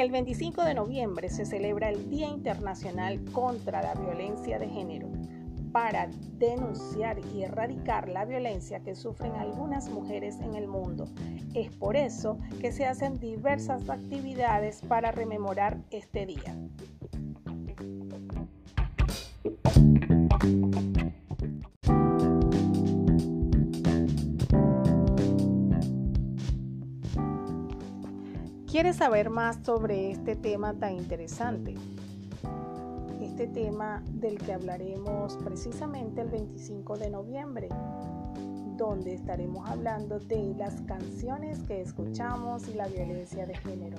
El 25 de noviembre se celebra el Día Internacional contra la Violencia de Género para denunciar y erradicar la violencia que sufren algunas mujeres en el mundo. Es por eso que se hacen diversas actividades para rememorar este día. ¿Quieres saber más sobre este tema tan interesante? Este tema del que hablaremos precisamente el 25 de noviembre, donde estaremos hablando de las canciones que escuchamos y la violencia de género.